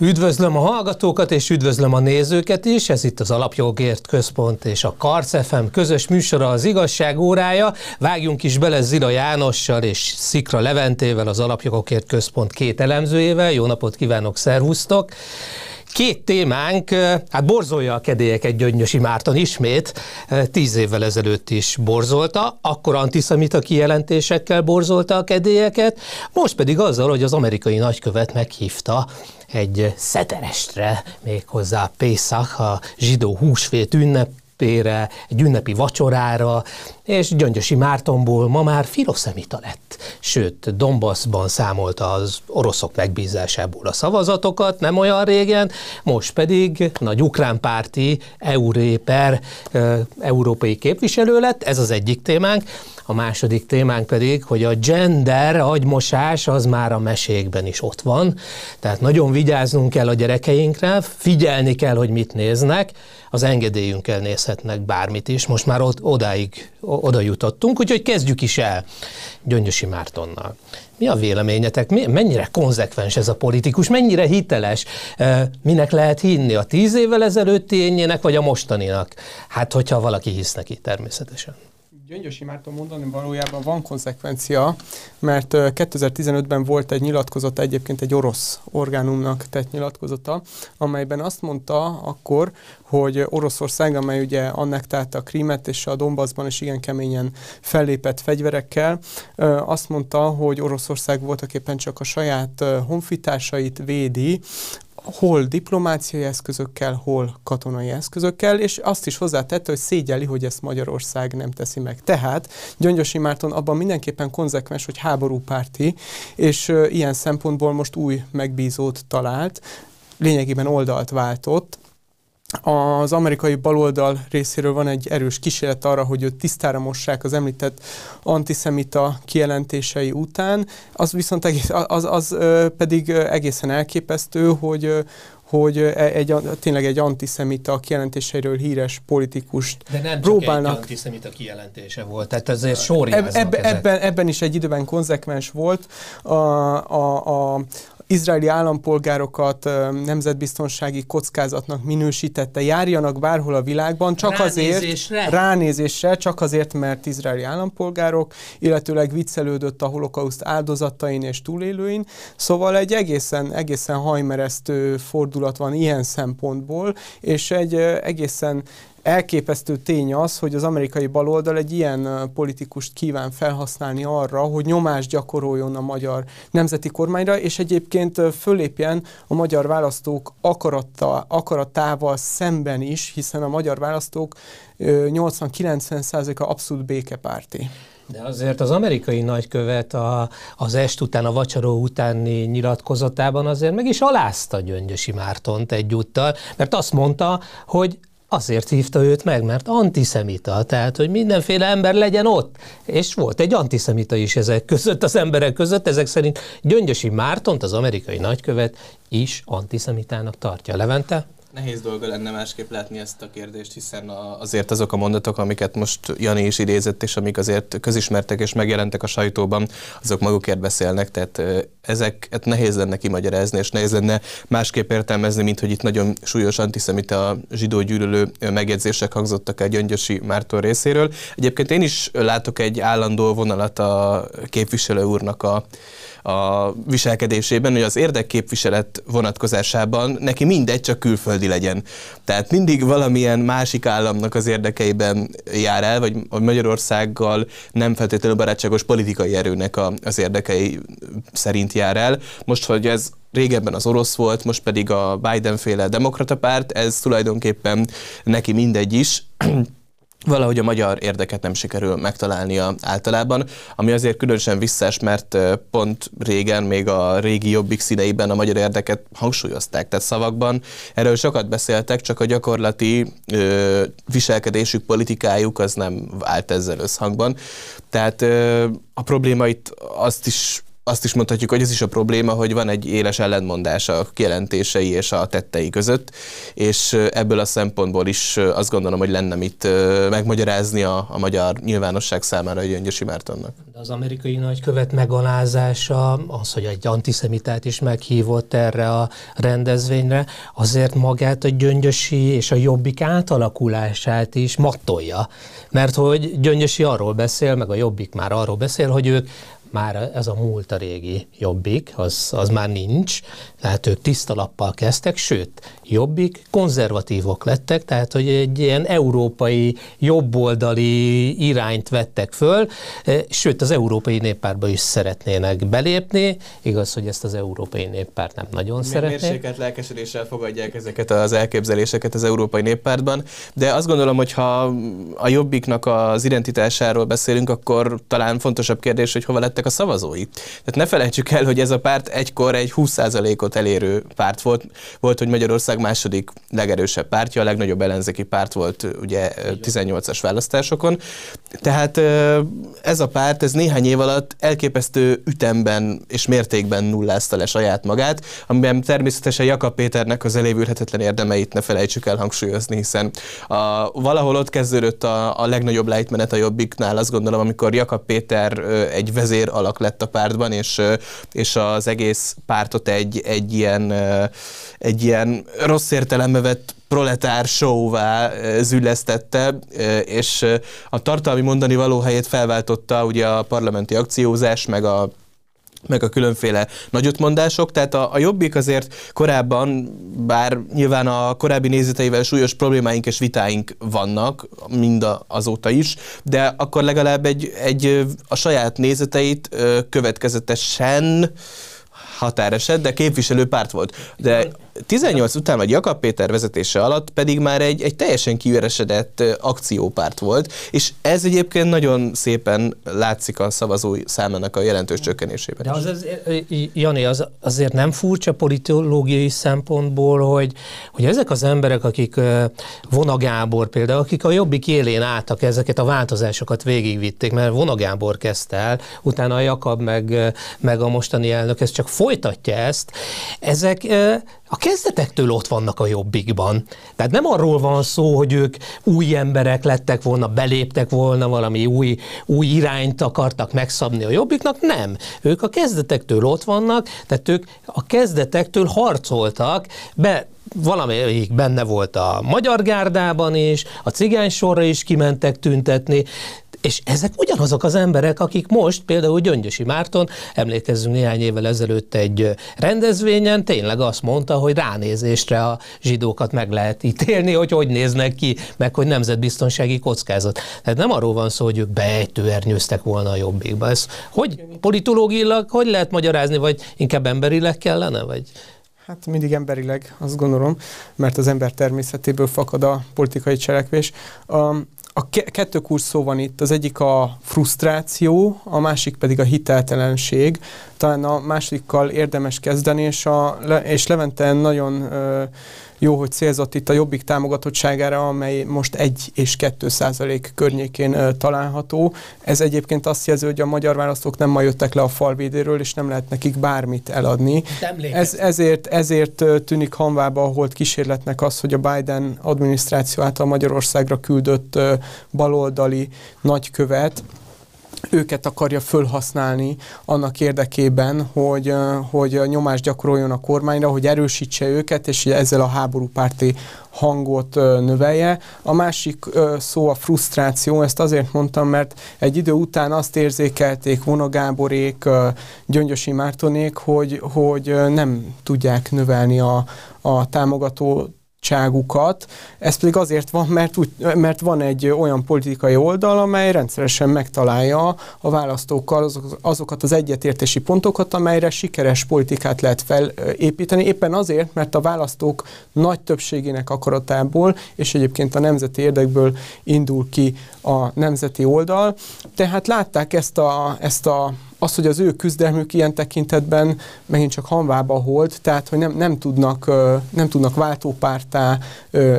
Üdvözlöm a hallgatókat és üdvözlöm a nézőket is, ez itt az Alapjogért Központ és a Karc FM közös műsora az igazság órája. Vágjunk is bele Zira Jánossal és Szikra Leventével, az Alapjogokért Központ két elemzőjével. Jó napot kívánok, szervusztok! Két témánk, hát borzolja a kedélyeket Gyöngyösi Márton ismét, tíz évvel ezelőtt is borzolta, akkor antiszemita kijelentésekkel borzolta a kedélyeket, most pedig azzal, hogy az amerikai nagykövet meghívta egy szeterestre, méghozzá Pészak, a zsidó húsvét ünnep ünnepére, egy ünnepi vacsorára, és Gyöngyösi Mártonból ma már filoszemita lett. Sőt, Donbassban számolta az oroszok megbízásából a szavazatokat, nem olyan régen, most pedig nagy ukrán párti Euréper európai képviselő lett, ez az egyik témánk. A második témánk pedig, hogy a gender agymosás az már a mesékben is ott van, tehát nagyon vigyáznunk kell a gyerekeinkre, figyelni kell, hogy mit néznek, az engedélyünkkel nézhetnek bármit is, most már ott, odáig, oda jutottunk, úgyhogy kezdjük is el Gyöngyösi Mártonnal. Mi a véleményetek? Mennyire konzekvens ez a politikus? Mennyire hiteles? Minek lehet hinni? A tíz évvel ezelőtti énjének, vagy a mostaninak? Hát, hogyha valaki hisz neki, természetesen. Gyöngyösi Márton mondani valójában van konzekvencia, mert 2015-ben volt egy nyilatkozata, egyébként egy orosz orgánumnak tett nyilatkozata, amelyben azt mondta akkor, hogy Oroszország, amely ugye annektálta a Krímet és a Donbassban is igen keményen fellépett fegyverekkel, azt mondta, hogy Oroszország voltak éppen csak a saját honfitársait védi, hol diplomáciai eszközökkel, hol katonai eszközökkel, és azt is hozzátette, hogy szégyeli, hogy ezt Magyarország nem teszi meg. Tehát Gyöngyösi Márton abban mindenképpen konzekvens, hogy háborúpárti, és ilyen szempontból most új megbízót talált, lényegében oldalt váltott, az amerikai baloldal részéről van egy erős kísérlet arra, hogy őt tisztára mossák az említett antiszemita kijelentései után, az viszont egész, az, az pedig egészen elképesztő, hogy, hogy e, egy, tényleg egy antiszemita kijelentéseiről híres politikust De nem próbálnak. egy antiszemita kijelentése volt, tehát ezért sorjáznak eb, eb, ebben, ebben is egy időben konzekvens volt. A, a, a, izraeli állampolgárokat nemzetbiztonsági kockázatnak minősítette, járjanak bárhol a világban, csak ránézésre. azért, ránézésre, csak azért, mert izraeli állampolgárok, illetőleg viccelődött a holokauszt áldozatain és túlélőin, szóval egy egészen, egészen hajmeresztő fordulat van ilyen szempontból, és egy egészen elképesztő tény az, hogy az amerikai baloldal egy ilyen politikust kíván felhasználni arra, hogy nyomást gyakoroljon a magyar nemzeti kormányra, és egyébként fölépjen a magyar választók akarata, akaratával szemben is, hiszen a magyar választók 80-90%-a abszolút békepárti. De azért az amerikai nagykövet a, az est után, a vacsoró utáni nyilatkozatában azért meg is alázta Gyöngyösi Mártont egyúttal, mert azt mondta, hogy Azért hívta őt meg, mert antiszemita, tehát hogy mindenféle ember legyen ott. És volt egy antiszemita is ezek között, az emberek között, ezek szerint Gyöngyösi Mártont, az amerikai nagykövet is antiszemitának tartja. Levente? Nehéz dolga lenne másképp látni ezt a kérdést, hiszen a, azért azok a mondatok, amiket most Jani is idézett, és amik azért közismertek és megjelentek a sajtóban, azok magukért beszélnek, tehát ezeket nehéz lenne kimagyarázni, és nehéz lenne másképp értelmezni, mint hogy itt nagyon súlyos antiszemita zsidó gyűlölő megjegyzések hangzottak el Gyöngyösi Márton részéről. Egyébként én is látok egy állandó vonalat a képviselő úrnak a a viselkedésében, hogy az érdekképviselet vonatkozásában neki mindegy, csak külföldi legyen. Tehát mindig valamilyen másik államnak az érdekeiben jár el, vagy Magyarországgal nem feltétlenül barátságos politikai erőnek a, az érdekei szerint jár el. Most, hogy ez régebben az orosz volt, most pedig a Biden-féle demokrata párt, ez tulajdonképpen neki mindegy is valahogy a magyar érdeket nem sikerül megtalálnia általában, ami azért különösen visszás, mert pont régen, még a régi jobbik színeiben a magyar érdeket hangsúlyozták, tehát szavakban erről sokat beszéltek, csak a gyakorlati ö, viselkedésük, politikájuk az nem állt ezzel összhangban. Tehát ö, a probléma itt azt is azt is mondhatjuk, hogy ez is a probléma, hogy van egy éles ellentmondás a kijelentései és a tettei között, és ebből a szempontból is azt gondolom, hogy lenne mit megmagyarázni a, a magyar nyilvánosság számára, hogy Gyöngyösi Mártonnak. De az amerikai nagykövet megalázása, az, hogy egy antiszemitát is meghívott erre a rendezvényre, azért magát a Gyöngyösi és a Jobbik átalakulását is mattolja. Mert hogy Gyöngyösi arról beszél, meg a Jobbik már arról beszél, hogy ők már ez a múlt a régi jobbik, az, az már nincs, tehát ők tiszta lappal kezdtek, sőt, jobbik konzervatívok lettek, tehát hogy egy ilyen európai jobboldali irányt vettek föl, e, sőt az európai néppártba is szeretnének belépni, igaz, hogy ezt az európai néppárt nem nagyon szeretné. Mérséket lelkesedéssel fogadják ezeket az elképzeléseket az európai néppártban, de azt gondolom, hogy ha a jobbiknak az identitásáról beszélünk, akkor talán fontosabb kérdés, hogy hova lettek a szavazói. Tehát ne felejtsük el, hogy ez a párt egykor egy 20%-ot elérő párt volt, volt, hogy Magyarország ország második legerősebb pártja, a legnagyobb ellenzéki párt volt ugye 18-as választásokon. Tehát ez a párt, ez néhány év alatt elképesztő ütemben és mértékben nullázta le saját magát, amiben természetesen Jakab Péternek az elévülhetetlen érdemeit ne felejtsük el hangsúlyozni, hiszen a, valahol ott kezdődött a, a legnagyobb lejtmenet a Jobbiknál, azt gondolom, amikor Jakab Péter egy vezér alak lett a pártban, és, és az egész pártot egy, egy ilyen, egy ilyen rossz értelembe vett proletár showvá züllesztette, és a tartalmi mondani való helyét felváltotta ugye a parlamenti akciózás, meg a meg a különféle nagyotmondások, tehát a, a Jobbik azért korábban, bár nyilván a korábbi nézeteivel súlyos problémáink és vitáink vannak, mind a, azóta is, de akkor legalább egy, egy a saját nézeteit következetesen határeset, de képviselő párt volt. De 18 után, vagy Jakab Péter vezetése alatt pedig már egy, egy teljesen kiüresedett akciópárt volt, és ez egyébként nagyon szépen látszik a szavazói számának a jelentős csökkenésében. De az, az Jani, az azért nem furcsa politológiai szempontból, hogy, hogy ezek az emberek, akik Vona Gábor például, akik a jobbik élén álltak ezeket a változásokat végigvitték, mert Vona Gábor kezdte el, utána a Jakab meg, meg a mostani elnök, ez csak folytatja ezt. Ezek a kezdetektől ott vannak a jobbikban. Tehát nem arról van szó, hogy ők új emberek lettek volna, beléptek volna, valami új, új irányt akartak megszabni a jobbiknak, nem. Ők a kezdetektől ott vannak, tehát ők a kezdetektől harcoltak, be valamelyik benne volt a magyar gárdában is, a cigány sorra is kimentek tüntetni, és ezek ugyanazok az emberek, akik most, például Gyöngyösi Márton, emlékezzünk néhány évvel ezelőtt egy rendezvényen, tényleg azt mondta, hogy ránézésre a zsidókat meg lehet ítélni, hogy hogy néznek ki, meg hogy nemzetbiztonsági kockázat. Tehát nem arról van szó, hogy ők beejtőernyőztek volna a jobbikba. Ez hogy politológilag, hogy lehet magyarázni, vagy inkább emberileg kellene, vagy... Hát mindig emberileg, azt gondolom, mert az ember természetéből fakad a politikai cselekvés. Um, a kettő kurz szó van itt, az egyik a frusztráció, a másik pedig a hiteltelenség. Talán a másodikkal érdemes kezdeni, és, a, és Levente nagyon ö, jó, hogy célzott itt a jobbik támogatottságára, amely most 1 és 2 százalék környékén található. Ez egyébként azt jelzi, hogy a magyar választók nem ma jöttek le a falvédéről, és nem lehet nekik bármit eladni. Ez, ezért, ezért tűnik hanvába a holt kísérletnek az, hogy a Biden adminisztráció által Magyarországra küldött baloldali nagykövet, őket akarja fölhasználni annak érdekében, hogy, hogy nyomást gyakoroljon a kormányra, hogy erősítse őket, és ezzel a háborúpárti hangot növelje. A másik szó a frusztráció, ezt azért mondtam, mert egy idő után azt érzékelték Vona Gáborék, Gyöngyösi Mártonék, hogy, hogy nem tudják növelni a, a támogató cságukat. Ez pedig azért van, mert, úgy, mert van egy olyan politikai oldal, amely rendszeresen megtalálja a választókkal azok, azokat az egyetértési pontokat, amelyre sikeres politikát lehet felépíteni. Éppen azért, mert a választók nagy többségének akaratából, és egyébként a nemzeti érdekből indul ki a nemzeti oldal. Tehát látták ezt a, ezt a az, hogy az ő küzdelmük ilyen tekintetben megint csak hanvába volt, tehát hogy nem, nem, tudnak, nem tudnak váltópártá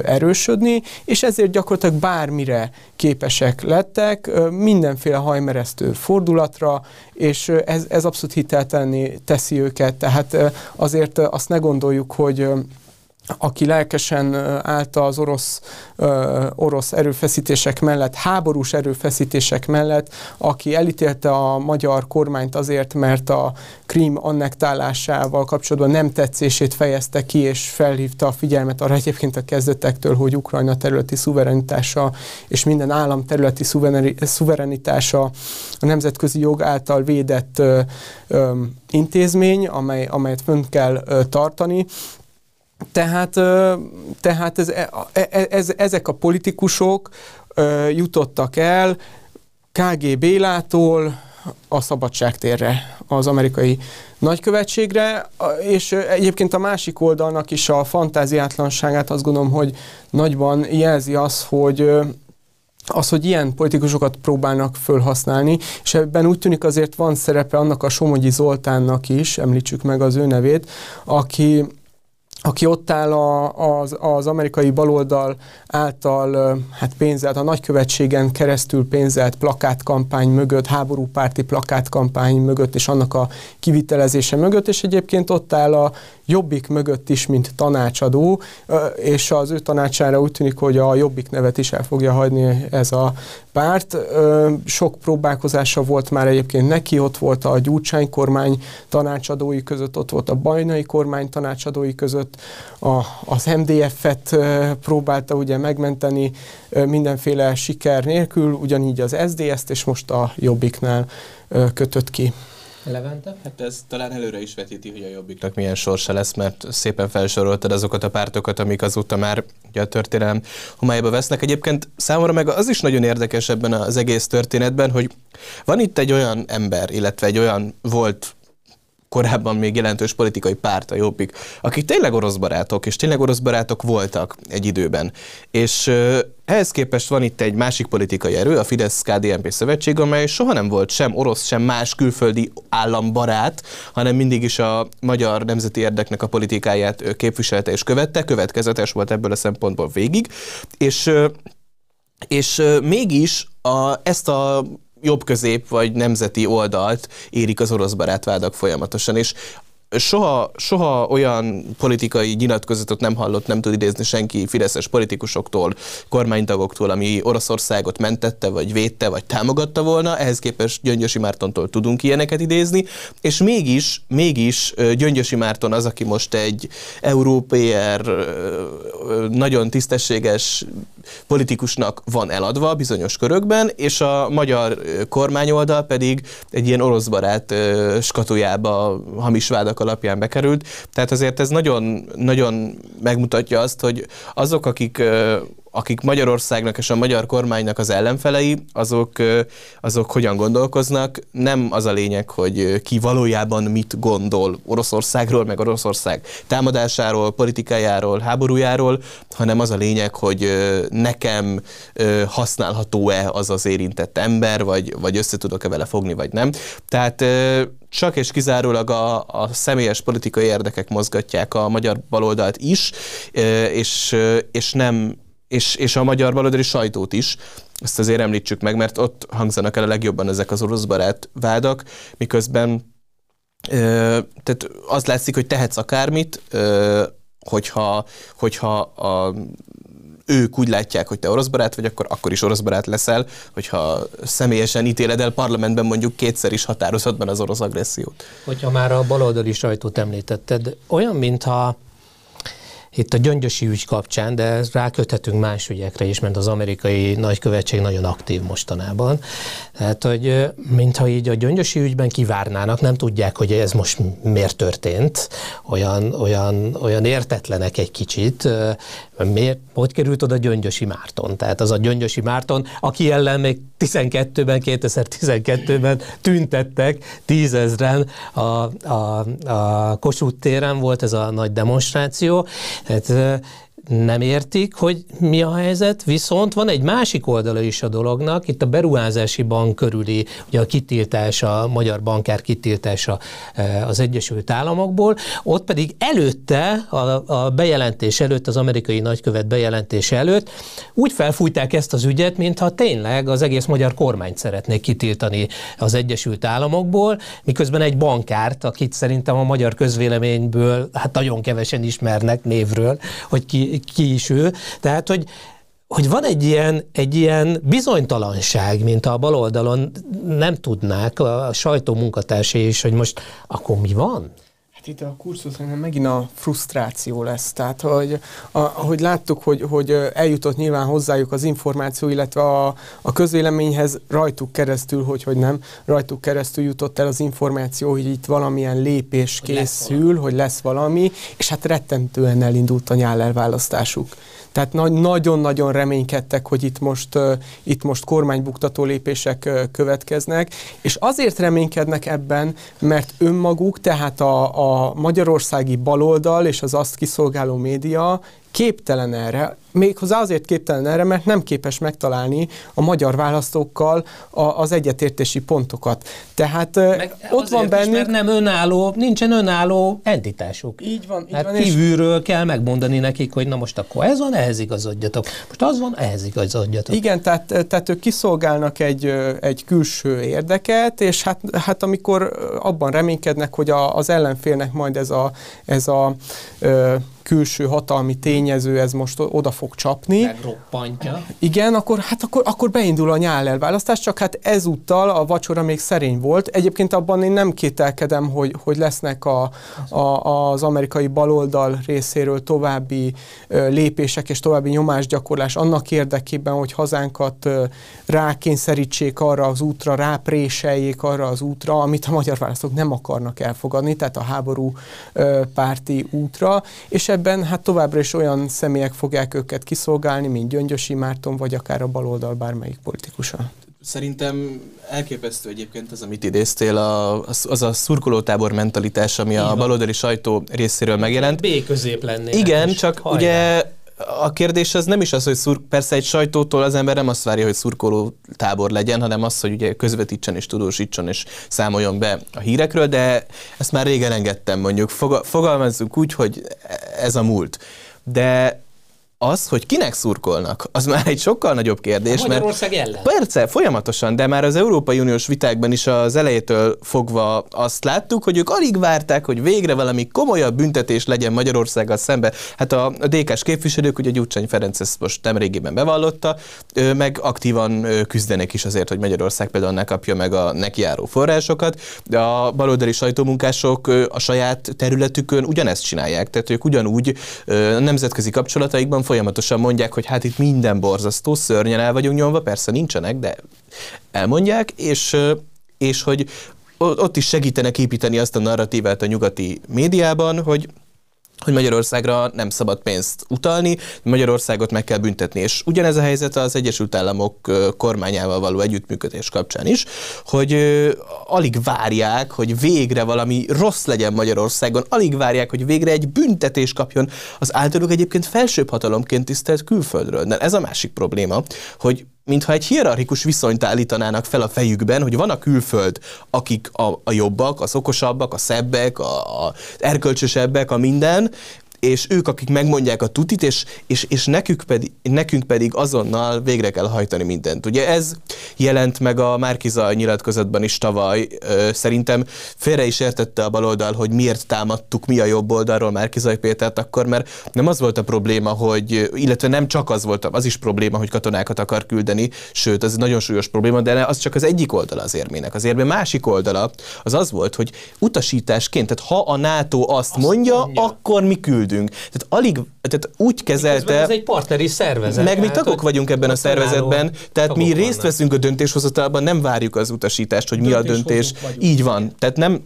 erősödni, és ezért gyakorlatilag bármire képesek lettek, mindenféle hajmeresztő fordulatra, és ez, ez abszolút hiteltenni teszi őket, tehát azért azt ne gondoljuk, hogy aki lelkesen állta az orosz, orosz erőfeszítések mellett, háborús erőfeszítések mellett, aki elítélte a magyar kormányt azért, mert a Krím annektálásával kapcsolatban nem tetszését fejezte ki, és felhívta a figyelmet arra egyébként a kezdetektől, hogy Ukrajna területi szuverenitása és minden állam területi szuverenitása a nemzetközi jog által védett intézmény, amely, amelyet fönt kell tartani, tehát, tehát ez, e, e, ez, ezek a politikusok jutottak el KG Bélától a szabadságtérre, az amerikai nagykövetségre, és egyébként a másik oldalnak is a fantáziátlanságát azt gondolom, hogy nagyban jelzi az, hogy az, hogy ilyen politikusokat próbálnak fölhasználni, és ebben úgy tűnik azért van szerepe annak a Somogyi Zoltánnak is, említsük meg az ő nevét, aki aki ott áll a, az, az amerikai baloldal által hát pénzelt, a nagykövetségen keresztül pénzelt plakátkampány mögött, háborúpárti plakátkampány mögött, és annak a kivitelezése mögött, és egyébként ott áll a Jobbik mögött is, mint tanácsadó, és az ő tanácsára úgy tűnik, hogy a Jobbik nevet is el fogja hagyni ez a párt. Sok próbálkozása volt már egyébként neki, ott volt a Gyurcsány kormány tanácsadói között, ott volt a Bajnai kormány tanácsadói között, a, az MDF-et próbálta ugye megmenteni mindenféle siker nélkül, ugyanígy az SDS-t, és most a Jobbiknál kötött ki. Levente? Hát ez talán előre is vetíti, hogy a Jobbiknak milyen sorsa lesz, mert szépen felsoroltad azokat a pártokat, amik azóta már ugye a történelem homályba vesznek. Egyébként számomra meg az is nagyon érdekes ebben az egész történetben, hogy van itt egy olyan ember, illetve egy olyan volt korábban még jelentős politikai párt, a Jobbik, akik tényleg orosz barátok, és tényleg orosz barátok voltak egy időben. És ehhez képest van itt egy másik politikai erő, a Fidesz-KDNP szövetség, amely soha nem volt sem orosz, sem más külföldi állambarát, hanem mindig is a magyar nemzeti érdeknek a politikáját képviselte és követte, következetes volt ebből a szempontból végig, és és mégis a, ezt a jobb-közép vagy nemzeti oldalt érik az orosz barátvádak folyamatosan, és soha, soha olyan politikai nyilatkozatot nem hallott, nem tud idézni senki fideszes politikusoktól, kormánytagoktól, ami Oroszországot mentette, vagy védte, vagy támogatta volna. Ehhez képest Gyöngyösi Mártontól tudunk ilyeneket idézni, és mégis, mégis Gyöngyösi Márton az, aki most egy európér, nagyon tisztességes politikusnak van eladva bizonyos körökben, és a magyar kormányoldal pedig egy ilyen oroszbarát skatujába hamis vádak alapján bekerült. Tehát azért ez nagyon, nagyon megmutatja azt, hogy azok, akik akik Magyarországnak és a magyar kormánynak az ellenfelei, azok, azok hogyan gondolkoznak. Nem az a lényeg, hogy ki valójában mit gondol Oroszországról, meg Oroszország támadásáról, politikájáról, háborújáról, hanem az a lényeg, hogy nekem használható-e az az érintett ember, vagy, vagy össze tudok-e vele fogni, vagy nem. Tehát csak és kizárólag a, a személyes politikai érdekek mozgatják a magyar baloldalt is, és, és nem és, és a magyar baloldali sajtót is. Ezt azért említsük meg, mert ott hangzanak el a legjobban ezek az orosz barát vádak, miközben ö, tehát az látszik, hogy tehetsz akármit, ö, hogyha, hogyha a ők úgy látják, hogy te orosz barát vagy, akkor, akkor is orosz barát leszel, hogyha személyesen ítéled el parlamentben mondjuk kétszer is határozatban az orosz agressziót. Hogyha már a baloldali sajtót említetted, olyan, mintha itt a gyöngyösi ügy kapcsán, de ráköthetünk más ügyekre is, mert az amerikai nagykövetség nagyon aktív mostanában. Tehát, hogy mintha így a gyöngyösi ügyben kivárnának, nem tudják, hogy ez most miért történt, olyan, olyan, olyan értetlenek egy kicsit, miért, hogy került oda Gyöngyösi Márton. Tehát az a Gyöngyösi Márton, aki ellen még 12-ben, 2012-ben tüntettek tízezren a, a, a Kossuth téren volt ez a nagy demonstráció. Tehát nem értik, hogy mi a helyzet, viszont van egy másik oldala is a dolognak, itt a beruházási bank körüli, ugye a kitiltás, a magyar bankár kitiltása e, az Egyesült Államokból, ott pedig előtte, a, a bejelentés előtt, az amerikai nagykövet bejelentés előtt úgy felfújták ezt az ügyet, mintha tényleg az egész magyar kormányt szeretnék kitiltani az Egyesült Államokból, miközben egy bankárt, akit szerintem a magyar közvéleményből hát nagyon kevesen ismernek névről, hogy ki, ki is ő. Tehát, hogy hogy van egy ilyen, egy ilyen bizonytalanság, mint a baloldalon nem tudnák a sajtó munkatársai is, hogy most akkor mi van? Hát itt a kurzus szerintem megint a frusztráció lesz. Tehát, hogy, a, ahogy láttuk, hogy, hogy eljutott nyilván hozzájuk az információ, illetve a, a közvéleményhez rajtuk keresztül, hogy, hogy nem, rajtuk keresztül jutott el az információ, hogy itt valamilyen lépés hogy készül, lesz hogy lesz valami, és hát rettentően elindult a nyállelválasztásuk. Tehát nagyon-nagyon reménykedtek, hogy itt most, itt most kormánybuktató lépések következnek, és azért reménykednek ebben, mert önmaguk, tehát a, a magyarországi baloldal és az azt kiszolgáló média képtelen erre, méghozzá azért képtelen erre, mert nem képes megtalálni a magyar választókkal a, az egyetértési pontokat. Tehát Meg ott van bennük... Is, mert nem önálló, nincsen önálló entitásuk. Így van. Így hát van kívülről és... kell megmondani nekik, hogy na most akkor ez van, ehhez igazodjatok. Most az van, ehhez igazodjatok. Igen, tehát, tehát ők kiszolgálnak egy, egy külső érdeket, és hát, hát amikor abban reménykednek, hogy a, az ellenfélnek majd ez a, ez a ö, külső hatalmi tényező, ez most oda fog csapni. Megroppantja. Igen, akkor, hát akkor, akkor beindul a nyállelválasztás, csak hát ezúttal a vacsora még szerény volt. Egyébként abban én nem kételkedem, hogy, hogy lesznek a, a, az amerikai baloldal részéről további lépések és további nyomásgyakorlás annak érdekében, hogy hazánkat rákényszerítsék arra az útra, rápréseljék arra az útra, amit a magyar választók nem akarnak elfogadni, tehát a háború párti útra, és ebben hát továbbra is olyan személyek fogják őket kiszolgálni, mint Gyöngyösi Márton, vagy akár a baloldal bármelyik politikusa. Szerintem elképesztő egyébként az, amit idéztél, a, az a szurkolótábor mentalitás, ami a baloldali sajtó részéről megjelent. B közép lennének. Igen, csak hajrá. ugye a kérdés az nem is az, hogy szur, persze egy sajtótól az ember nem azt várja, hogy szurkoló tábor legyen, hanem az, hogy ugye közvetítsen és tudósítson és számoljon be a hírekről, de ezt már régen engedtem mondjuk. Fogalmazzuk úgy, hogy ez a múlt. De az, hogy kinek szurkolnak, az már egy sokkal nagyobb kérdés. A Magyarország mert ellen. Persze, folyamatosan, de már az Európai Uniós vitákban is az elejétől fogva azt láttuk, hogy ők alig várták, hogy végre valami komolyabb büntetés legyen Magyarországgal szembe. Hát a, a DK-s képviselők, ugye Gyurcsány Ferenc ezt most nemrégiben bevallotta, meg aktívan küzdenek is azért, hogy Magyarország például ne kapja meg a neki járó forrásokat. De a baloldali sajtómunkások a saját területükön ugyanezt csinálják, tehát ők ugyanúgy nemzetközi kapcsolataikban folyamatosan mondják, hogy hát itt minden borzasztó, szörnyen el vagyunk nyomva, persze nincsenek, de elmondják, és, és hogy ott is segítenek építeni azt a narratívát a nyugati médiában, hogy hogy Magyarországra nem szabad pénzt utalni, Magyarországot meg kell büntetni. És ugyanez a helyzet az Egyesült Államok kormányával való együttműködés kapcsán is, hogy alig várják, hogy végre valami rossz legyen Magyarországon, alig várják, hogy végre egy büntetés kapjon az általuk egyébként felsőbb hatalomként tisztelt külföldről. De ez a másik probléma, hogy mintha egy hierarchikus viszonyt állítanának fel a fejükben, hogy van a külföld, akik a, a jobbak, az okosabbak, a szebbek, a, a erkölcsösebbek, a minden, és ők, akik megmondják a tutit, és, és, és nekünk, pedig, nekünk pedig azonnal végre kell hajtani mindent. Ugye ez jelent meg a Márkiza nyilatkozatban is tavaly. Szerintem félre is értette a baloldal, hogy miért támadtuk mi a jobb oldalról Márkizai Pétert akkor, mert nem az volt a probléma, hogy, illetve nem csak az volt, az is probléma, hogy katonákat akar küldeni, sőt, ez nagyon súlyos probléma, de az csak az egyik oldala az érmének. Az érme másik oldala az az volt, hogy utasításként, tehát ha a NATO azt, azt mondja, mondja, akkor mi küld küldünk. Tehát alig, tehát úgy kezelte... ez egy partneri szervezet. Meg mi tagok vagyunk ebben a szervezetben, tehát mi részt vannak. veszünk a döntéshozatalban, nem várjuk az utasítást, hogy mi a döntés. Így van. Tehát nem,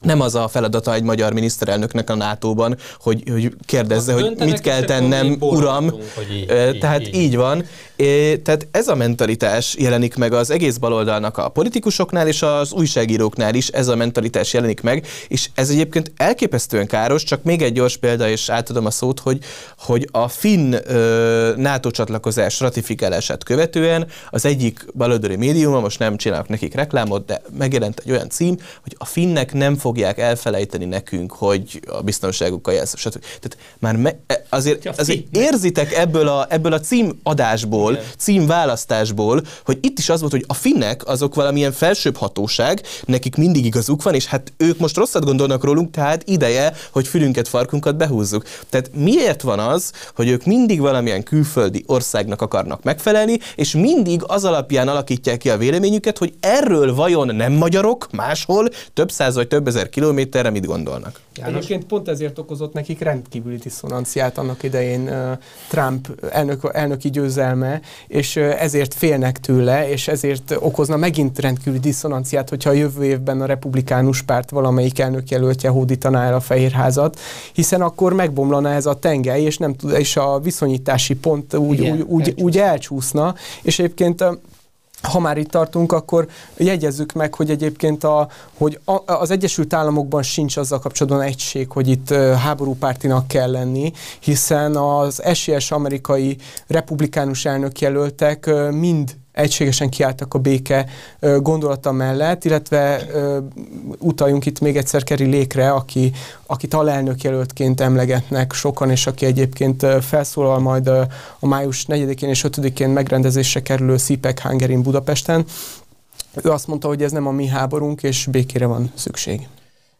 nem az a feladata egy magyar miniszterelnöknek a NATO-ban, hogy, hogy kérdezze, hogy mit kell tennem, uram. Így, Tehát így, így van. É, tehát ez a mentalitás jelenik meg az egész baloldalnak a politikusoknál és az újságíróknál is, ez a mentalitás jelenik meg, és ez egyébként elképesztően káros, csak még egy gyors példa, és átadom a szót, hogy, hogy a finn ö, NATO csatlakozás ratifikálását követően az egyik baloldali médium, most nem csinálok nekik reklámot, de megjelent egy olyan cím, hogy a finnek nem fogják elfelejteni nekünk, hogy a biztonságukkal jelsz, stb. Tehát már me, e, azért, azért érzitek ebből a, ebből a címadásból, cím címválasztásból, hogy itt is az volt, hogy a finnek azok valamilyen felsőbb hatóság, nekik mindig igazuk van, és hát ők most rosszat gondolnak rólunk, tehát ideje, hogy fülünket, farkunkat behúzzuk. Tehát miért van az, hogy ők mindig valamilyen külföldi országnak akarnak megfelelni, és mindig az alapján alakítják ki a véleményüket, hogy erről vajon nem magyarok máshol több száz vagy több ezer kilométerre mit gondolnak? János? Egyébként pont ezért okozott nekik rendkívüli diszonanciát annak idején uh, Trump elnök, elnöki győzelme, és uh, ezért félnek tőle, és ezért okozna megint rendkívüli diszonanciát, hogyha a jövő évben a republikánus párt valamelyik elnökjelöltje hódítaná el a Fehérházat, hiszen akkor megbomlana ez a tengely, és, nem tud, és a viszonyítási pont úgy, Igen, úgy, úgy, úgy elcsúszna, és egyébként ha már itt tartunk, akkor jegyezzük meg, hogy egyébként a, hogy a, az Egyesült Államokban sincs azzal kapcsolatban egység, hogy itt háborúpártinak kell lenni, hiszen az esélyes amerikai republikánus elnökjelöltek mind egységesen kiálltak a béke gondolata mellett, illetve utaljunk itt még egyszer Keri Lékre, aki, akit alelnök jelöltként emlegetnek sokan, és aki egyébként felszólal majd a május 4-én és 5-én megrendezésre kerülő CPEC Hungarin Budapesten. Ő azt mondta, hogy ez nem a mi háborunk, és békére van szükség.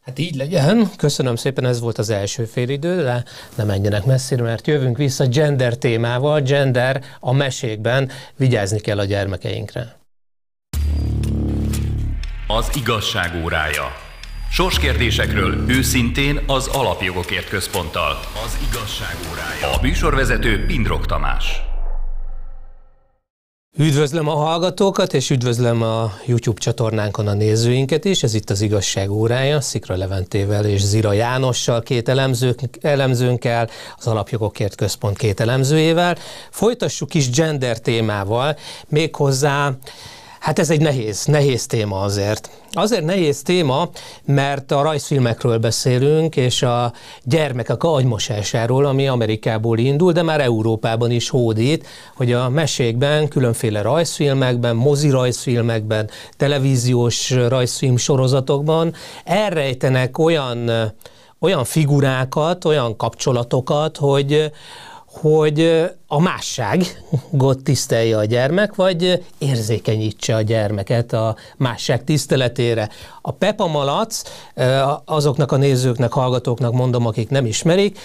Hát így legyen. Köszönöm szépen, ez volt az első félidő, de ne menjenek messzire, mert jövünk vissza gender témával. Gender a mesékben. Vigyázni kell a gyermekeinkre. Az igazság órája. Sorskérdésekről őszintén az Alapjogokért Központtal. Az igazság órája. A műsorvezető Pindrok Tamás. Üdvözlöm a hallgatókat, és üdvözlöm a YouTube csatornánkon a nézőinket is. Ez itt az igazság órája, Szikra Leventével és Zira Jánossal, két elemzők, elemzőnkkel, az Alapjogokért Központ két elemzőjével. Folytassuk is gender témával, méghozzá Hát ez egy nehéz, nehéz téma azért. Azért nehéz téma, mert a rajzfilmekről beszélünk, és a gyermekek agymosásáról, ami Amerikából indul, de már Európában is hódít, hogy a mesékben, különféle rajzfilmekben, mozi rajzfilmekben, televíziós rajzfilm sorozatokban elrejtenek olyan, olyan figurákat, olyan kapcsolatokat, hogy, hogy a másságot tisztelje a gyermek, vagy érzékenyítse a gyermeket a másság tiszteletére. A Pepa Malac, azoknak a nézőknek, hallgatóknak mondom, akik nem ismerik,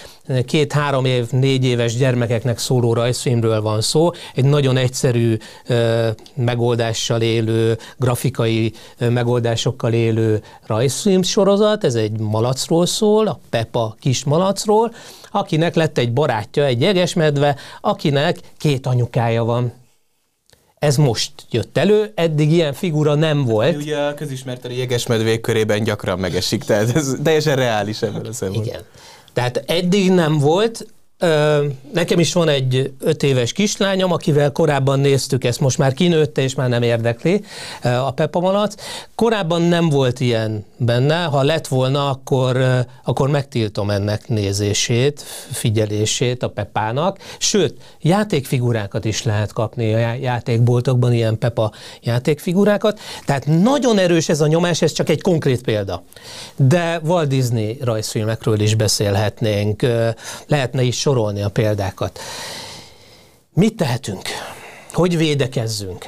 két-három év, négy éves gyermekeknek szóló rajzfilmről van szó, egy nagyon egyszerű megoldással élő, grafikai megoldásokkal élő rajzfilm sorozat, ez egy malacról szól, a Pepa kis malacról, akinek lett egy barátja, egy jegesmedve, akinek két anyukája van. Ez most jött elő, eddig ilyen figura nem volt. Ugye a közismert a jegesmedvék körében gyakran megesik, tehát ez teljesen reális ebből a szempontból. Igen. Tehát eddig nem volt, Nekem is van egy öt éves kislányom, akivel korábban néztük ezt, most már kinőtte, és már nem érdekli a Peppa Malac. Korábban nem volt ilyen benne, ha lett volna, akkor, akkor megtiltom ennek nézését, figyelését a Pepának. Sőt, játékfigurákat is lehet kapni a játékboltokban, ilyen Pepa játékfigurákat. Tehát nagyon erős ez a nyomás, ez csak egy konkrét példa. De Walt Disney rajzfilmekről is beszélhetnénk, lehetne is sor sorolni a példákat. Mit tehetünk? Hogy védekezzünk?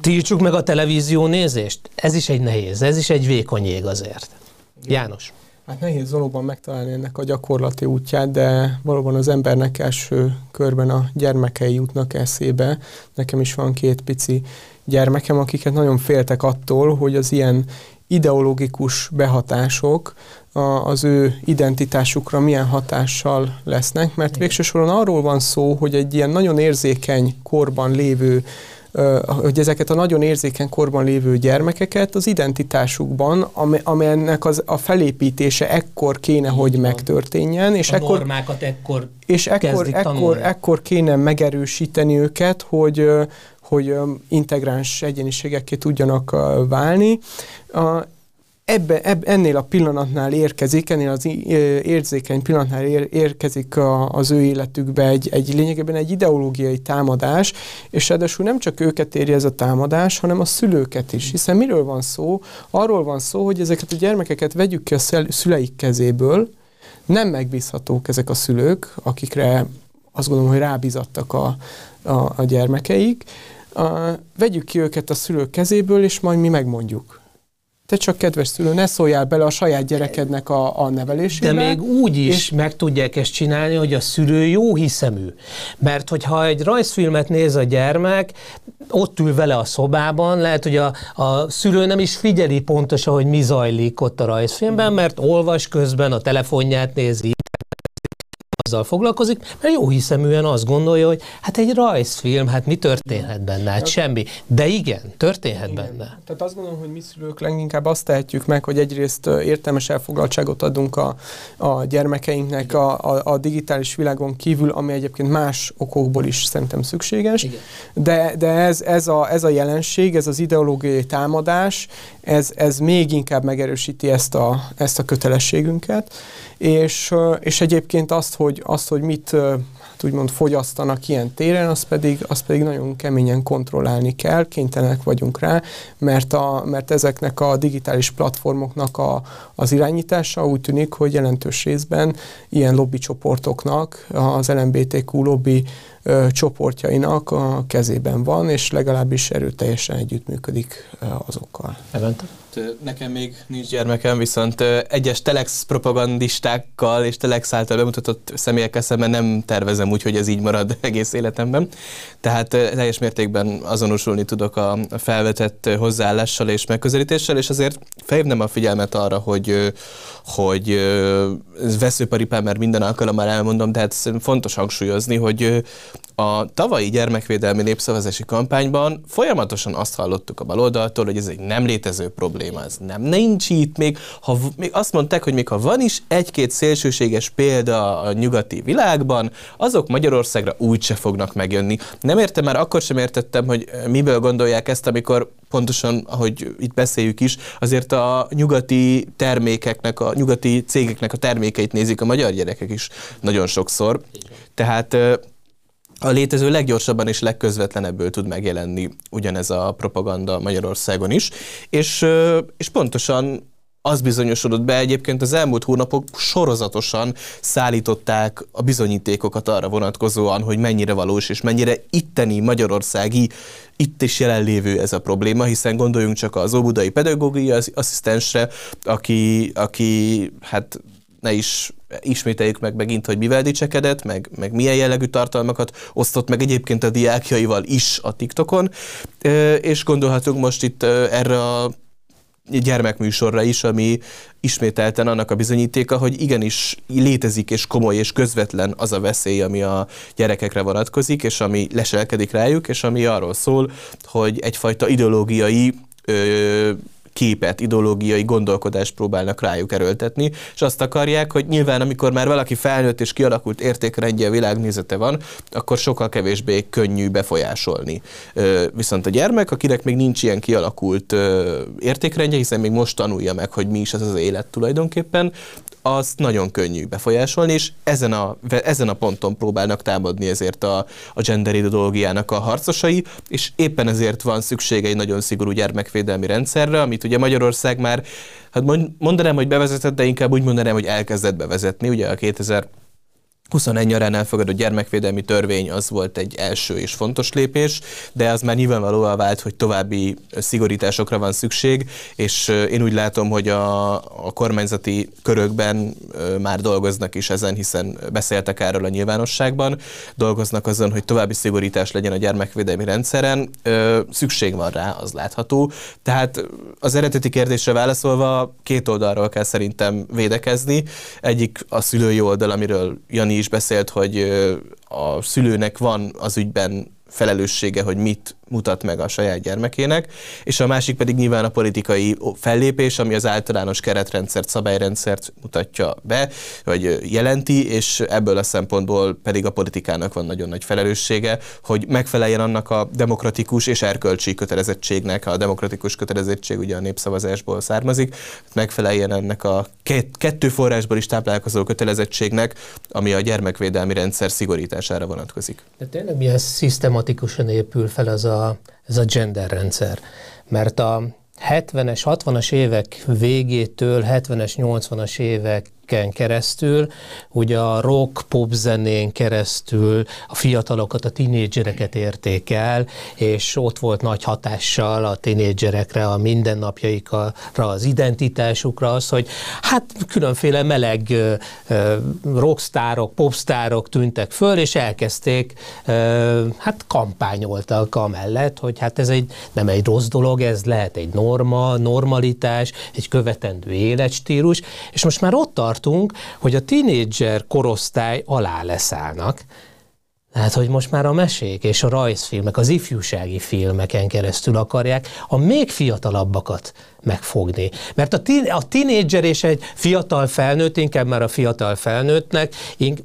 Tiltsuk meg a televízió nézést? Ez is egy nehéz, ez is egy vékony ég azért. János. Hát nehéz valóban megtalálni ennek a gyakorlati útját, de valóban az embernek első körben a gyermekei jutnak eszébe. Nekem is van két pici gyermekem, akiket nagyon féltek attól, hogy az ilyen ideológikus behatások a, az ő identitásukra milyen hatással lesznek, mert végső soron arról van szó, hogy egy ilyen nagyon érzékeny korban lévő hogy ezeket a nagyon érzékeny korban lévő gyermekeket az identitásukban, amelynek az, a felépítése ekkor kéne, Így hogy van. megtörténjen. És a ekkor, normákat ekkor És ekkor, ekkor, ekkor kéne megerősíteni őket, hogy hogy integráns egyéniségekké tudjanak válni ebbe, eb, ennél a pillanatnál érkezik, ennél az érzékeny pillanatnál ér, érkezik a, az ő életükbe egy, egy lényegében egy ideológiai támadás, és ráadásul nem csak őket éri ez a támadás, hanem a szülőket is. Hiszen miről van szó? Arról van szó, hogy ezeket a gyermekeket vegyük ki a szüleik kezéből, nem megbízhatók ezek a szülők, akikre azt gondolom, hogy rábízattak a, a, a gyermekeik, a, vegyük ki őket a szülők kezéből, és majd mi megmondjuk te csak kedves szülő, ne szóljál bele a saját gyerekednek a, a nevelésébe. De még úgy is és... meg tudják ezt csinálni, hogy a szülő jó hiszemű. Mert hogyha egy rajzfilmet néz a gyermek, ott ül vele a szobában, lehet, hogy a, a szülő nem is figyeli pontosan, hogy mi zajlik ott a rajzfilmben, mert olvas közben, a telefonját nézi, azzal foglalkozik, mert jó hiszeműen azt gondolja, hogy hát egy rajzfilm, hát mi történhet benne? Hát semmi. De igen, történhet igen. benne. Tehát azt gondolom, hogy mi szülők leginkább azt tehetjük meg, hogy egyrészt értelmes elfoglaltságot adunk a, a gyermekeinknek a, a, a digitális világon kívül, ami egyébként más okokból is szerintem szükséges. Igen. De, de ez, ez, a, ez a jelenség, ez az ideológiai támadás, ez, ez még inkább megerősíti ezt a, ezt a kötelességünket és, és egyébként azt, hogy, azt, hogy mit hát úgymond fogyasztanak ilyen téren, azt pedig, azt pedig nagyon keményen kontrollálni kell, kénytelenek vagyunk rá, mert, a, mert ezeknek a digitális platformoknak a, az irányítása úgy tűnik, hogy jelentős részben ilyen lobbycsoportoknak, az LMBTQ lobby ö, csoportjainak a kezében van, és legalábbis erőteljesen együttműködik ö, azokkal. Evente? Nekem még nincs gyermekem, viszont egyes telex propagandistákkal és telex által bemutatott személyekkel szemben nem tervezem úgy, hogy ez így marad egész életemben. Tehát teljes mértékben azonosulni tudok a felvetett hozzáállással és megközelítéssel, és azért felhívnám a figyelmet arra, hogy, hogy ez veszőparipám, mert minden alkalommal elmondom, de hát fontos hangsúlyozni, hogy a tavalyi gyermekvédelmi népszavazási kampányban folyamatosan azt hallottuk a baloldaltól, hogy ez egy nem létező probléma, ez nem nincs itt, még, ha, még azt mondták, hogy még ha van is egy-két szélsőséges példa a nyugati világban, azok Magyarországra úgyse fognak megjönni. Nem értem már, akkor sem értettem, hogy miből gondolják ezt, amikor pontosan, ahogy itt beszéljük is, azért a nyugati termékeknek, a nyugati cégeknek a termékeit nézik a magyar gyerekek is nagyon sokszor. Tehát a létező leggyorsabban és legközvetlenebből tud megjelenni ugyanez a propaganda Magyarországon is, és, és pontosan az bizonyosodott be egyébként az elmúlt hónapok sorozatosan szállították a bizonyítékokat arra vonatkozóan, hogy mennyire valós és mennyire itteni magyarországi, itt is jelenlévő ez a probléma, hiszen gondoljunk csak az óbudai pedagógiai asszisztensre, aki, aki hát ne is ismételjük meg megint, hogy mivel dicsekedett, meg, meg milyen jellegű tartalmakat osztott meg egyébként a diákjaival is a TikTokon, és gondolhatunk most itt erre a gyermekműsorra is, ami ismételten annak a bizonyítéka, hogy igenis létezik és komoly és közvetlen az a veszély, ami a gyerekekre vonatkozik, és ami leselkedik rájuk, és ami arról szól, hogy egyfajta ideológiai ö, képet, ideológiai gondolkodást próbálnak rájuk erőltetni, és azt akarják, hogy nyilván amikor már valaki felnőtt és kialakult értékrendje, világnézete van, akkor sokkal kevésbé könnyű befolyásolni. Viszont a gyermek, akinek még nincs ilyen kialakult értékrendje, hiszen még most tanulja meg, hogy mi is az az élet tulajdonképpen, azt nagyon könnyű befolyásolni, és ezen a, ezen a ponton próbálnak támadni ezért a, a gender ideológiának a harcosai, és éppen ezért van szüksége egy nagyon szigorú gyermekvédelmi rendszerre, amit ugye Magyarország már, hát mondanám, hogy bevezetett, de inkább úgy mondanám, hogy elkezdett bevezetni, ugye a 2000 21 nyarán elfogadott gyermekvédelmi törvény az volt egy első és fontos lépés, de az már nyilvánvalóan vált, hogy további szigorításokra van szükség, és én úgy látom, hogy a, a kormányzati körökben már dolgoznak is ezen, hiszen beszéltek erről a nyilvánosságban, dolgoznak azon, hogy további szigorítás legyen a gyermekvédelmi rendszeren, szükség van rá, az látható. Tehát az eredeti kérdésre válaszolva két oldalról kell szerintem védekezni. Egyik a szülői oldal, amiről Jani is beszélt, hogy a szülőnek van az ügyben felelőssége, hogy mit mutat meg a saját gyermekének, és a másik pedig nyilván a politikai fellépés, ami az általános keretrendszert, szabályrendszert mutatja be, vagy jelenti, és ebből a szempontból pedig a politikának van nagyon nagy felelőssége, hogy megfeleljen annak a demokratikus és erkölcsi kötelezettségnek, a demokratikus kötelezettség ugye a népszavazásból származik, megfeleljen ennek a kettő forrásból is táplálkozó kötelezettségnek, ami a gyermekvédelmi rendszer szigorítására vonatkozik. De tényleg milyen szisztematikusan épül fel ez a, ez a gender rendszer? Mert a 70-es, 60-as évek végétől 70-es, 80-as évek éveken keresztül, ugye a rock, pop zenén keresztül a fiatalokat, a tinédzsereket érték el, és ott volt nagy hatással a tinédzserekre, a mindennapjaikra, az identitásukra az, hogy hát különféle meleg rockstárok, popstárok tűntek föl, és elkezdték, hát kampányoltak amellett, hogy hát ez egy, nem egy rossz dolog, ez lehet egy norma, normalitás, egy követendő életstílus, és most már ott tart, tartunk, hogy a tinédzser korosztály alá leszállnak, tehát, hogy most már a mesék és a rajzfilmek, az ifjúsági filmeken keresztül akarják a még fiatalabbakat megfogni. Mert a, tin- a tinédzser és egy fiatal felnőtt, inkább már a fiatal felnőttnek,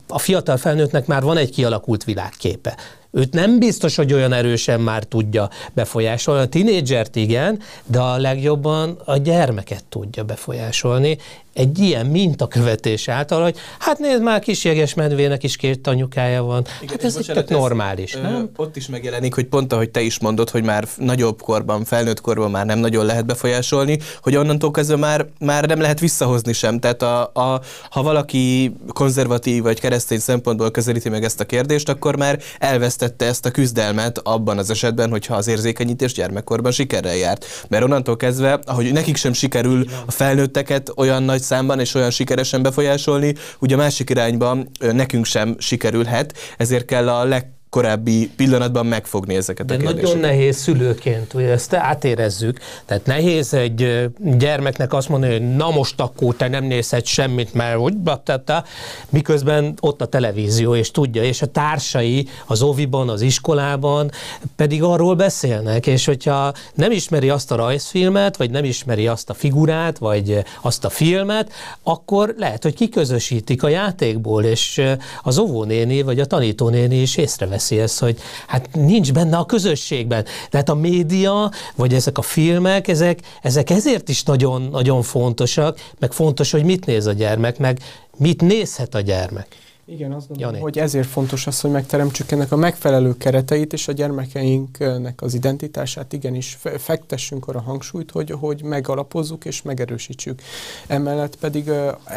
a fiatal felnőttnek már van egy kialakult világképe. Őt nem biztos, hogy olyan erősen már tudja befolyásolni. A tinédzsert igen, de a legjobban a gyermeket tudja befolyásolni, egy ilyen mintakövetés által, hogy hát nézd már, kis jeges medvének is két anyukája van. Igen, hát ez bocsánat, tök normális, ez, nem? Ö, ott is megjelenik, hogy pont ahogy te is mondod, hogy már nagyobb korban, felnőtt korban már nem nagyon lehet befolyásolni, hogy onnantól kezdve már, már nem lehet visszahozni sem. Tehát a, a, ha valaki konzervatív vagy keresztény szempontból közelíti meg ezt a kérdést, akkor már elvesztette ezt a küzdelmet abban az esetben, hogyha az érzékenyítés gyermekkorban sikerrel járt. Mert onnantól kezdve, ahogy nekik sem sikerül a felnőtteket olyan nagy számban és olyan sikeresen befolyásolni, ugye a másik irányban nekünk sem sikerülhet, ezért kell a leg korábbi pillanatban megfogni ezeket De a kérdéseket. nagyon nehéz szülőként, hogy ezt átérezzük. Tehát nehéz egy gyermeknek azt mondani, hogy na most akkor te nem nézhetsz semmit, mert úgy tette, miközben ott a televízió, és tudja, és a társai az oviban, az iskolában pedig arról beszélnek, és hogyha nem ismeri azt a rajzfilmet, vagy nem ismeri azt a figurát, vagy azt a filmet, akkor lehet, hogy kiközösítik a játékból, és az óvónéni, vagy a tanítónéni is észrevesz teszi hogy hát nincs benne a közösségben. Tehát a média, vagy ezek a filmek, ezek, ezek ezért is nagyon, nagyon fontosak, meg fontos, hogy mit néz a gyermek, meg mit nézhet a gyermek. Igen, azt gondolom, Jani. hogy ezért fontos az, hogy megteremtsük ennek a megfelelő kereteit, és a gyermekeinknek az identitását igenis fektessünk arra hangsúlyt, hogy, hogy megalapozzuk és megerősítsük. Emellett pedig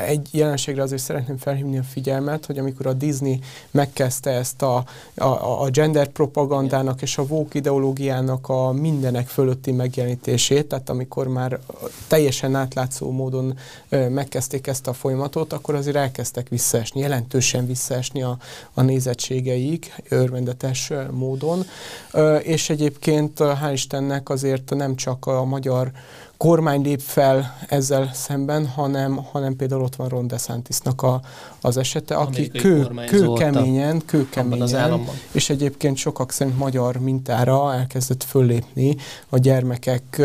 egy jelenségre azért szeretném felhívni a figyelmet, hogy amikor a Disney megkezdte ezt a, a, a gender propagandának és a woke ideológiának a mindenek fölötti megjelenítését, tehát amikor már teljesen átlátszó módon megkezdték ezt a folyamatot, akkor azért elkezdtek visszaesni jelentősen teljesen visszaesni a, a nézettségeik örvendetes módon. És egyébként hál' Istennek azért nem csak a magyar kormány lép fel ezzel szemben, hanem, hanem például ott van Ron DeSantisnak a, az esete, aki kő, kőkeményen, kőkeményen, és egyébként sokak szerint magyar mintára elkezdett föllépni a gyermekek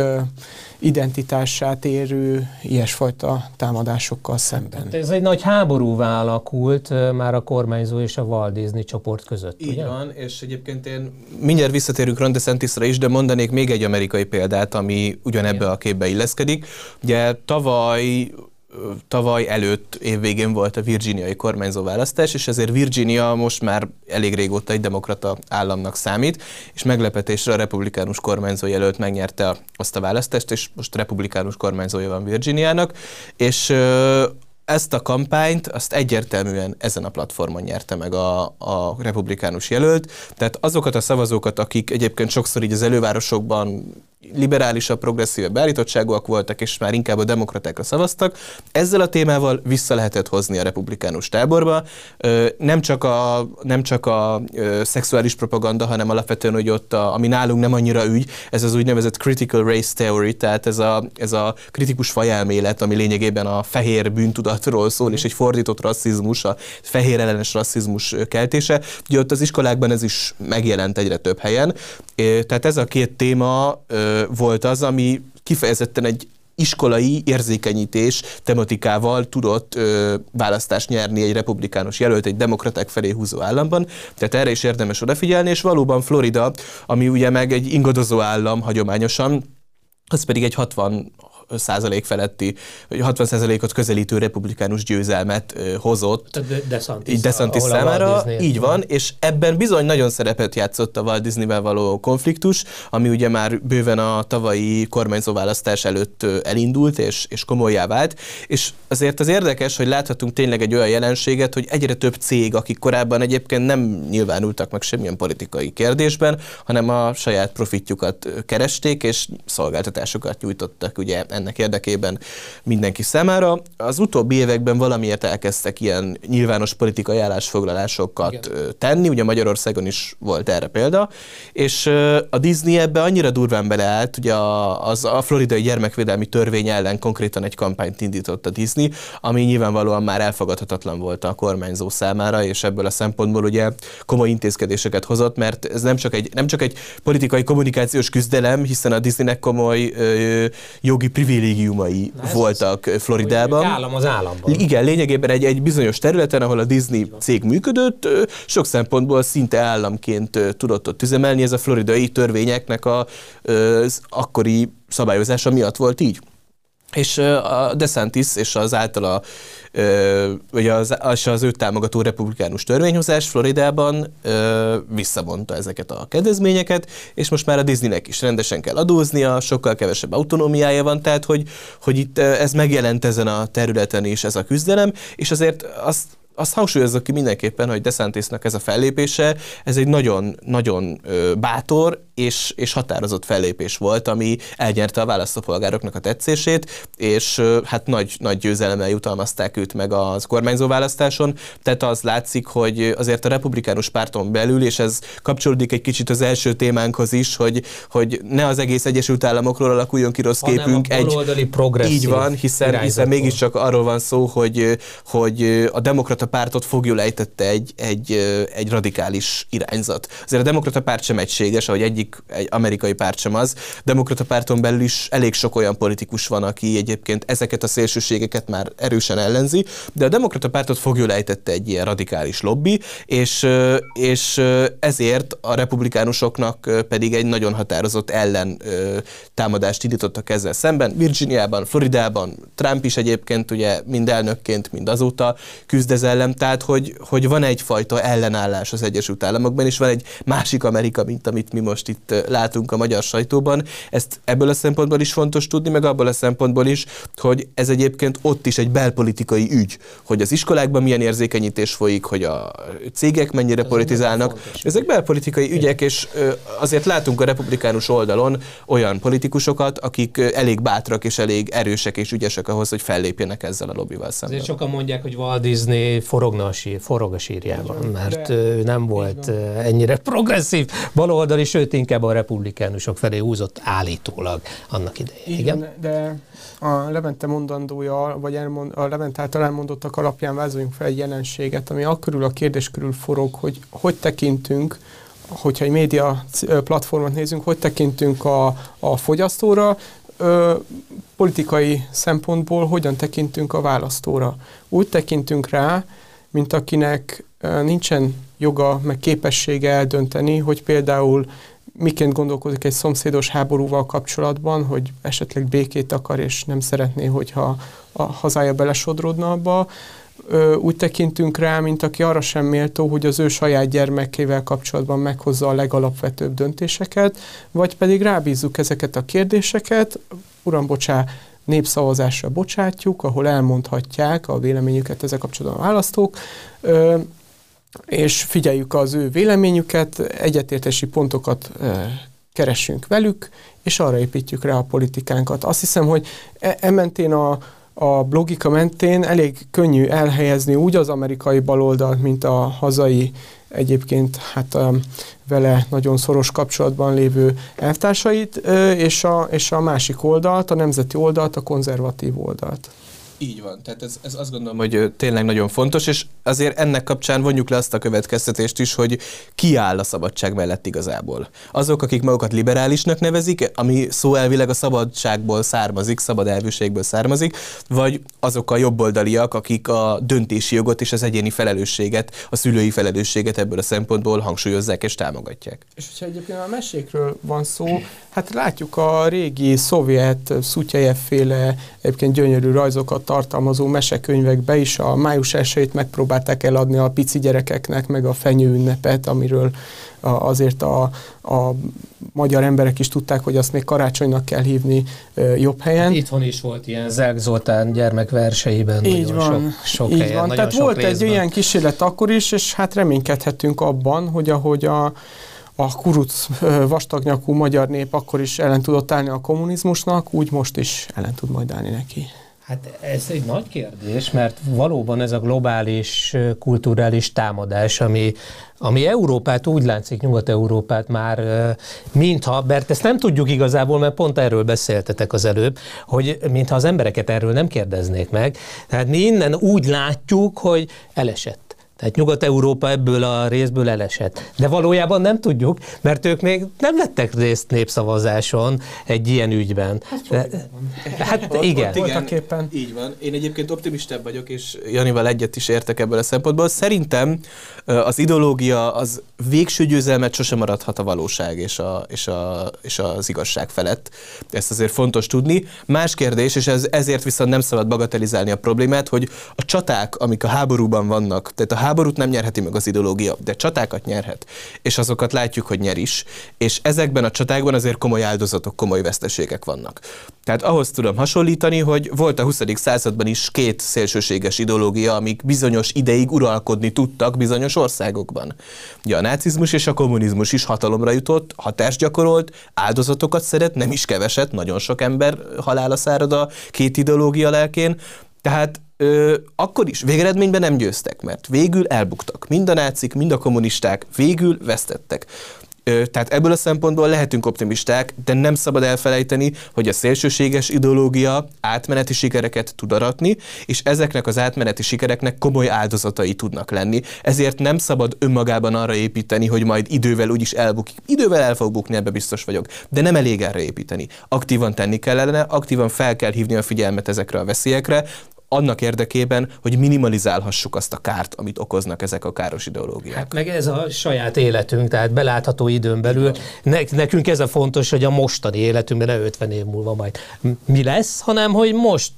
identitását érő ilyesfajta támadásokkal szemben. Hát ez egy nagy háborúvá alakult már a kormányzó és a Walt Disney csoport között. Így ugye? van, és egyébként én mindjárt visszatérünk Ron DeSantisra is, de mondanék még egy amerikai példát, ami ugyanebbe a képbe illeszkedik. Ugye tavaly tavaly előtt évvégén volt a virginiai kormányzó választás, és ezért Virginia most már elég régóta egy demokrata államnak számít, és meglepetésre a republikánus kormányzó jelölt megnyerte azt a választást, és most republikánus kormányzója van Virginiának, és ezt a kampányt azt egyértelműen ezen a platformon nyerte meg a, a republikánus jelölt. Tehát azokat a szavazókat, akik egyébként sokszor így az elővárosokban liberálisabb, progresszívebb beállítottságúak voltak, és már inkább a demokratákra szavaztak. Ezzel a témával vissza lehetett hozni a republikánus táborba. Nem csak a, nem csak a szexuális propaganda, hanem alapvetően, hogy ott, a, ami nálunk nem annyira ügy, ez az úgynevezett critical race theory, tehát ez a, ez a kritikus fajelmélet, ami lényegében a fehér bűntudatról szól, és egy fordított rasszizmus, a fehér ellenes rasszizmus keltése. Ugye ott az iskolákban ez is megjelent egyre több helyen. Tehát ez a két téma volt az, ami kifejezetten egy iskolai érzékenyítés tematikával tudott ö, választást nyerni egy republikánus jelölt egy demokraták felé húzó államban. Tehát erre is érdemes odafigyelni, és valóban Florida, ami ugye meg egy ingadozó állam hagyományosan, az pedig egy 60 százalék feletti, vagy 60 százalékot közelítő republikánus győzelmet hozott. DeSantis, DeSantis számára. Így van, és ebben bizony nagyon szerepet játszott a Walt Disney-vel való konfliktus, ami ugye már bőven a tavalyi kormányzóválasztás előtt elindult, és, és komolyá vált, és azért az érdekes, hogy láthatunk tényleg egy olyan jelenséget, hogy egyre több cég, akik korábban egyébként nem nyilvánultak meg semmilyen politikai kérdésben, hanem a saját profitjukat keresték, és szolgáltatásokat nyújtottak ugye ennek érdekében mindenki számára. Az utóbbi években valamiért elkezdtek ilyen nyilvános politikai állásfoglalásokat Igen. tenni, ugye Magyarországon is volt erre példa, és a Disney ebbe annyira durván beleállt, ugye az a floridai gyermekvédelmi törvény ellen konkrétan egy kampányt indított a Disney, ami nyilvánvalóan már elfogadhatatlan volt a kormányzó számára, és ebből a szempontból ugye komoly intézkedéseket hozott, mert ez nem csak egy, nem csak egy politikai kommunikációs küzdelem, hiszen a Disneynek komoly ö, jogi privilégiumai voltak Floridában. Állam az államban. Igen, lényegében egy, egy bizonyos területen, ahol a Disney cég működött, sok szempontból szinte államként tudott ott üzemelni. Ez a floridai törvényeknek a, az akkori szabályozása miatt volt így. És a DeSantis és az általa, vagy az, az, az őt támogató republikánus törvényhozás Floridában visszavonta ezeket a kedvezményeket, és most már a Disneynek is rendesen kell adóznia, sokkal kevesebb autonómiája van, tehát hogy, hogy itt ez megjelent ezen a területen is ez a küzdelem, és azért azt azt hangsúlyozok ki mindenképpen, hogy DeSantisnak ez a fellépése, ez egy nagyon-nagyon bátor és, és határozott fellépés volt, ami elnyerte a választópolgároknak a tetszését, és hát nagy, nagy győzelemmel jutalmazták őt meg az kormányzó választáson, tehát az látszik, hogy azért a republikánus párton belül, és ez kapcsolódik egy kicsit az első témánkhoz is, hogy, hogy ne az egész Egyesült Államokról alakuljon ki rossz képünk. egy, így van, hiszen, hiszen mégiscsak arról van szó, hogy, hogy a demokrata pártot fogjul ejtette egy, egy, egy radikális irányzat. Azért a demokrata párt sem egységes, ahogy egyik egy amerikai párt sem az. Demokrata párton belül is elég sok olyan politikus van, aki egyébként ezeket a szélsőségeket már erősen ellenzi, de a demokrata pártot fogjul ejtette egy ilyen radikális lobby, és, és ezért a republikánusoknak pedig egy nagyon határozott ellen támadást indítottak ezzel szemben. Virginiában, Floridában, Trump is egyébként ugye mind elnökként, mind azóta küzd ellen, tehát hogy, hogy van egyfajta ellenállás az Egyesült Államokban, és van egy másik Amerika, mint amit mi most itt látunk a magyar sajtóban. Ezt ebből a szempontból is fontos tudni, meg abból a szempontból is, hogy ez egyébként ott is egy belpolitikai ügy, hogy az iskolákban milyen érzékenyítés folyik, hogy a cégek mennyire ez politizálnak. Ezek belpolitikai ügyek, és azért látunk a republikánus oldalon olyan politikusokat, akik elég bátrak és elég erősek és ügyesek ahhoz, hogy fellépjenek ezzel a lobbival szemben. Azért sokan mondják, hogy Walt Disney forogna a sír, forog a sírjában, mert ő nem volt ennyire progresszív baloldali, sőt inkább a republikánusok felé húzott állítólag annak idején. Igen, Igen? de a Levente mondandója, vagy elmond, a Levente által elmondottak alapján vázoljunk fel egy jelenséget, ami akkörül a kérdés körül forog, hogy hogy tekintünk hogyha egy média platformot nézünk, hogy tekintünk a, a fogyasztóra, ö, politikai szempontból hogyan tekintünk a választóra. Úgy tekintünk rá, mint akinek ö, nincsen joga, meg képessége eldönteni, hogy például miként gondolkodik egy szomszédos háborúval kapcsolatban, hogy esetleg békét akar, és nem szeretné, hogyha a hazája belesodródna abba, úgy tekintünk rá, mint aki arra sem méltó, hogy az ő saját gyermekével kapcsolatban meghozza a legalapvetőbb döntéseket, vagy pedig rábízzuk ezeket a kérdéseket, uram, bocsá, népszavazásra bocsátjuk, ahol elmondhatják a véleményüket ezzel kapcsolatban a választók, és figyeljük az ő véleményüket, egyetértési pontokat keresünk velük, és arra építjük rá a politikánkat. Azt hiszem, hogy e, e mentén a, a blogika mentén elég könnyű elhelyezni úgy az amerikai baloldalt, mint a hazai egyébként hát vele nagyon szoros kapcsolatban lévő elvtársait, és a, és a másik oldalt, a nemzeti oldalt, a konzervatív oldalt. Így van, tehát ez, ez azt gondolom, hogy tényleg nagyon fontos, és azért ennek kapcsán vonjuk le azt a következtetést is, hogy ki áll a szabadság mellett igazából. Azok, akik magukat liberálisnak nevezik, ami szó elvileg a szabadságból származik, szabad elvűségből származik, vagy azok a jobboldaliak, akik a döntési jogot és az egyéni felelősséget, a szülői felelősséget ebből a szempontból hangsúlyozzák és támogatják. És hogyha egyébként a mesékről van szó, hát látjuk a régi szovjet, Szutyejev féle egyébként gyönyörű rajzokat tartalmazó mesekönyvekbe is a május 1 megpróbálták eladni a pici gyerekeknek, meg a fenyő ünnepet, amiről azért a, a magyar emberek is tudták, hogy azt még karácsonynak kell hívni jobb helyen. Hát itthon is volt ilyen Zelk Zoltán gyermekverseiben. Így van, sok, sok így helyen, van. Tehát sok volt részben. egy olyan kísérlet akkor is, és hát reménykedhetünk abban, hogy ahogy a a kuruc vastagnyakú magyar nép akkor is ellen tudott állni a kommunizmusnak, úgy most is ellen tud majd állni neki. Hát ez egy nagy kérdés, mert valóban ez a globális kulturális támadás, ami, ami Európát úgy látszik, Nyugat-Európát már mintha, mert ezt nem tudjuk igazából, mert pont erről beszéltetek az előbb, hogy mintha az embereket erről nem kérdeznék meg. Tehát mi innen úgy látjuk, hogy elesett tehát Nyugat-Európa ebből a részből elesett. De valójában nem tudjuk, mert ők még nem vettek részt népszavazáson egy ilyen ügyben. Hát, De, hát ott, igen. Ott igen. Így van. Én egyébként optimistább vagyok, és Janival egyet is értek ebből a szempontból. Szerintem az ideológia az végső győzelmet sosem maradhat a valóság és, a, és, a, és az igazság felett. Ezt azért fontos tudni. Más kérdés, és ez, ezért viszont nem szabad bagatelizálni a problémát, hogy a csaták, amik a háborúban vannak, tehát a háborút nem nyerheti meg az ideológia, de csatákat nyerhet, és azokat látjuk, hogy nyer is, és ezekben a csatákban azért komoly áldozatok, komoly veszteségek vannak. Tehát ahhoz tudom hasonlítani, hogy volt a 20. században is két szélsőséges ideológia, amik bizonyos ideig uralkodni tudtak bizonyos országokban. Ugye a nácizmus és a kommunizmus is hatalomra jutott, hatást gyakorolt, áldozatokat szeret, nem is keveset, nagyon sok ember halála szárad a két ideológia lelkén, tehát ö, akkor is végeredményben nem győztek, mert végül elbuktak. Mind a nácik, mind a kommunisták végül vesztettek. Ö, tehát ebből a szempontból lehetünk optimisták, de nem szabad elfelejteni, hogy a szélsőséges ideológia átmeneti sikereket tud aratni, és ezeknek az átmeneti sikereknek komoly áldozatai tudnak lenni. Ezért nem szabad önmagában arra építeni, hogy majd idővel úgyis elbukik. Idővel el fog bukni, ebbe biztos vagyok. De nem elég erre építeni. Aktívan tenni kellene, aktívan fel kell hívni a figyelmet ezekre a veszélyekre, annak érdekében, hogy minimalizálhassuk azt a kárt, amit okoznak ezek a káros ideológiák. Hát meg ez a saját életünk, tehát belátható időn belül. Ne, nekünk ez a fontos, hogy a mostani életünkben ne 50 év múlva majd mi lesz, hanem hogy most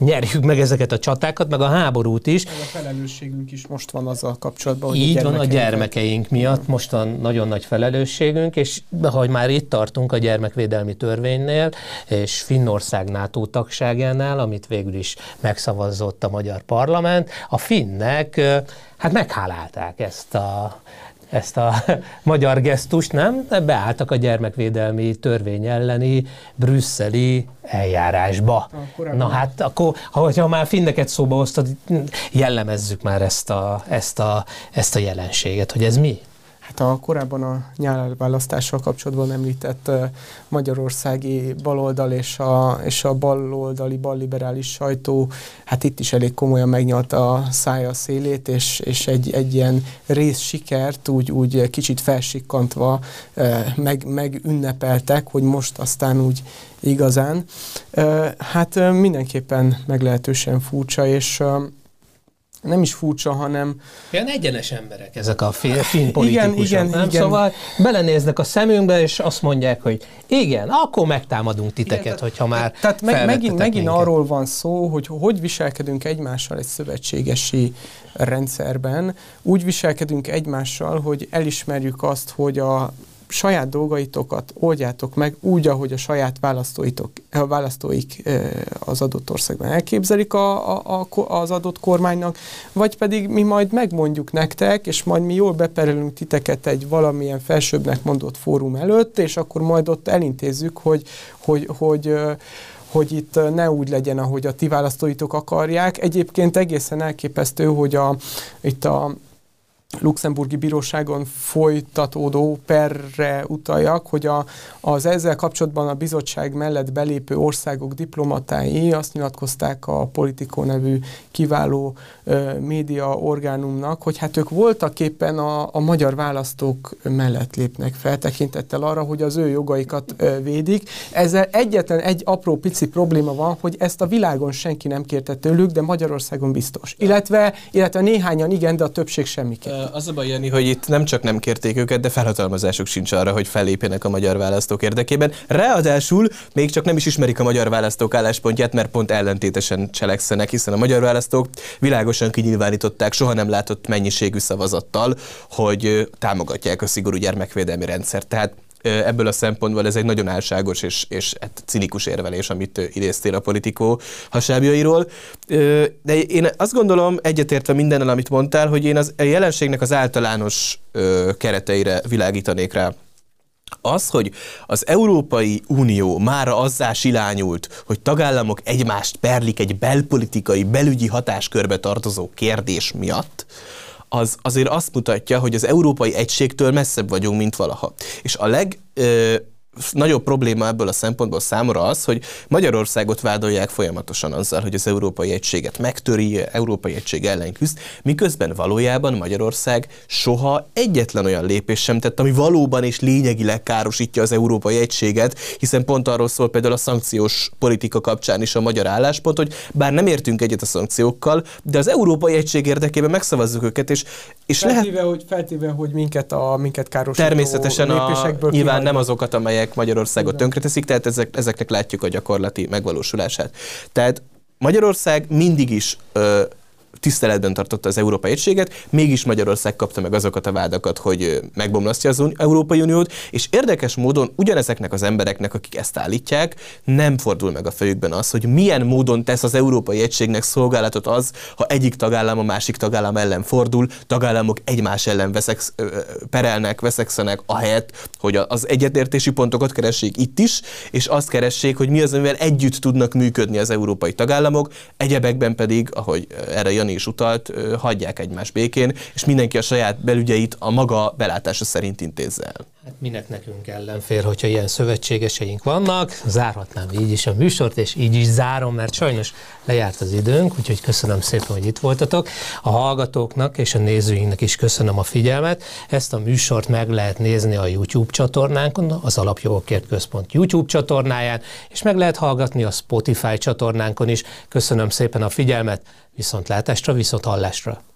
nyerjük meg ezeket a csatákat, meg a háborút is. A felelősségünk is most van azzal kapcsolatban, hogy Így a van a gyermekeink miatt, most van nagyon nagy felelősségünk, és hogy már itt tartunk a gyermekvédelmi törvénynél, és Finnország NATO tagságánál, amit végül is megszavazott a magyar parlament, a finnek hát meghálálták ezt a ezt a magyar gesztust, nem? Beálltak a gyermekvédelmi törvény elleni brüsszeli eljárásba. Na hát akkor, ha már finneket szóba hoztad, jellemezzük már ezt a, ezt, a, ezt a jelenséget, hogy ez mi? Hát a korábban a nyárválasztással kapcsolatban említett magyarországi baloldal és a, és a baloldali, balliberális sajtó, hát itt is elég komolyan megnyalta a szája szélét, és, és egy, egy ilyen rész sikert úgy, úgy kicsit felsikkantva meg, meg ünnepeltek, hogy most aztán úgy igazán. Hát mindenképpen meglehetősen furcsa, és nem is furcsa, hanem... Ilyen egyenes emberek ezek a finn politikusok, igen, igen, nem? Igen. Szóval belenéznek a szemünkbe, és azt mondják, hogy igen, akkor megtámadunk titeket, igen, hogyha már Tehát meg, megint, megint arról van szó, hogy hogy viselkedünk egymással egy szövetségesi rendszerben. Úgy viselkedünk egymással, hogy elismerjük azt, hogy a saját dolgaitokat oldjátok meg úgy, ahogy a saját választóitok, a választóik az adott országban elképzelik a, a, a, az adott kormánynak, vagy pedig mi majd megmondjuk nektek, és majd mi jól beperelünk titeket egy valamilyen felsőbbnek mondott fórum előtt, és akkor majd ott elintézzük, hogy, hogy, hogy, hogy hogy itt ne úgy legyen, ahogy a ti választóitok akarják. Egyébként egészen elképesztő, hogy a, itt a luxemburgi bíróságon folytatódó perre utaljak, hogy a, az ezzel kapcsolatban a bizottság mellett belépő országok diplomatái azt nyilatkozták a Politico nevű kiváló ö, média orgánumnak, hogy hát ők voltak éppen a, a magyar választók mellett lépnek fel, tekintettel arra, hogy az ő jogaikat ö, védik. Ezzel egyetlen egy apró pici probléma van, hogy ezt a világon senki nem kérte tőlük, de Magyarországon biztos. Illetve, illetve néhányan igen, de a többség semmiképp. Az a baj, Jani, hogy itt nem csak nem kérték őket, de felhatalmazásuk sincs arra, hogy fellépjenek a magyar választók érdekében. Ráadásul még csak nem is ismerik a magyar választók álláspontját, mert pont ellentétesen cselekszenek, hiszen a magyar választók világosan kinyilvánították soha nem látott mennyiségű szavazattal, hogy támogatják a szigorú gyermekvédelmi rendszert. Tehát ebből a szempontból ez egy nagyon álságos és, és hát cinikus érvelés, amit idéztél a politikó hasábjairól. De én azt gondolom, egyetértve mindennel, amit mondtál, hogy én az, a jelenségnek az általános kereteire világítanék rá. Az, hogy az Európai Unió mára azzá silányult, hogy tagállamok egymást perlik egy belpolitikai, belügyi hatáskörbe tartozó kérdés miatt, az azért azt mutatja, hogy az európai egységtől messzebb vagyunk, mint valaha. És a leg nagyobb probléma ebből a szempontból számomra az, hogy Magyarországot vádolják folyamatosan azzal, hogy az európai egységet megtöri, európai egység ellen küzd, miközben valójában Magyarország soha egyetlen olyan lépés sem tett, ami valóban és lényegileg károsítja az európai egységet, hiszen pont arról szól például a szankciós politika kapcsán is a magyar álláspont, hogy bár nem értünk egyet a szankciókkal, de az európai egység érdekében megszavazzuk őket, és, és feltéve, lehet... hogy, feltéve, hogy minket, a, minket károsító Természetesen a, nyilván nem azokat, amelyek amelyek Magyarországot tönkreteszik, tehát ezek, ezeknek látjuk a gyakorlati megvalósulását. Tehát Magyarország mindig is ö, tiszteletben tartotta az Európai Egységet, mégis Magyarország kapta meg azokat a vádakat, hogy megbomlasztja az Európai Uniót, és érdekes módon ugyanezeknek az embereknek, akik ezt állítják, nem fordul meg a fejükben az, hogy milyen módon tesz az Európai Egységnek szolgálatot az, ha egyik tagállam a másik tagállam ellen fordul, tagállamok egymás ellen veszek, perelnek, veszekszenek, ahelyett, hogy az egyetértési pontokat keressék itt is, és azt keressék, hogy mi az, amivel együtt tudnak működni az európai tagállamok, egyebekben pedig, ahogy erre Jani is utalt, hagyják egymás békén, és mindenki a saját belügyeit a maga belátása szerint intézze el. Hát minek nekünk ellenfér, hogyha ilyen szövetségeseink vannak. Zárhatnám így is a műsort, és így is zárom, mert sajnos lejárt az időnk, úgyhogy köszönöm szépen, hogy itt voltatok. A hallgatóknak és a nézőinknek is köszönöm a figyelmet. Ezt a műsort meg lehet nézni a YouTube csatornánkon, az Alapjogokért Központ YouTube csatornáján, és meg lehet hallgatni a Spotify csatornánkon is. Köszönöm szépen a figyelmet, viszontlátásra, viszont hallásra!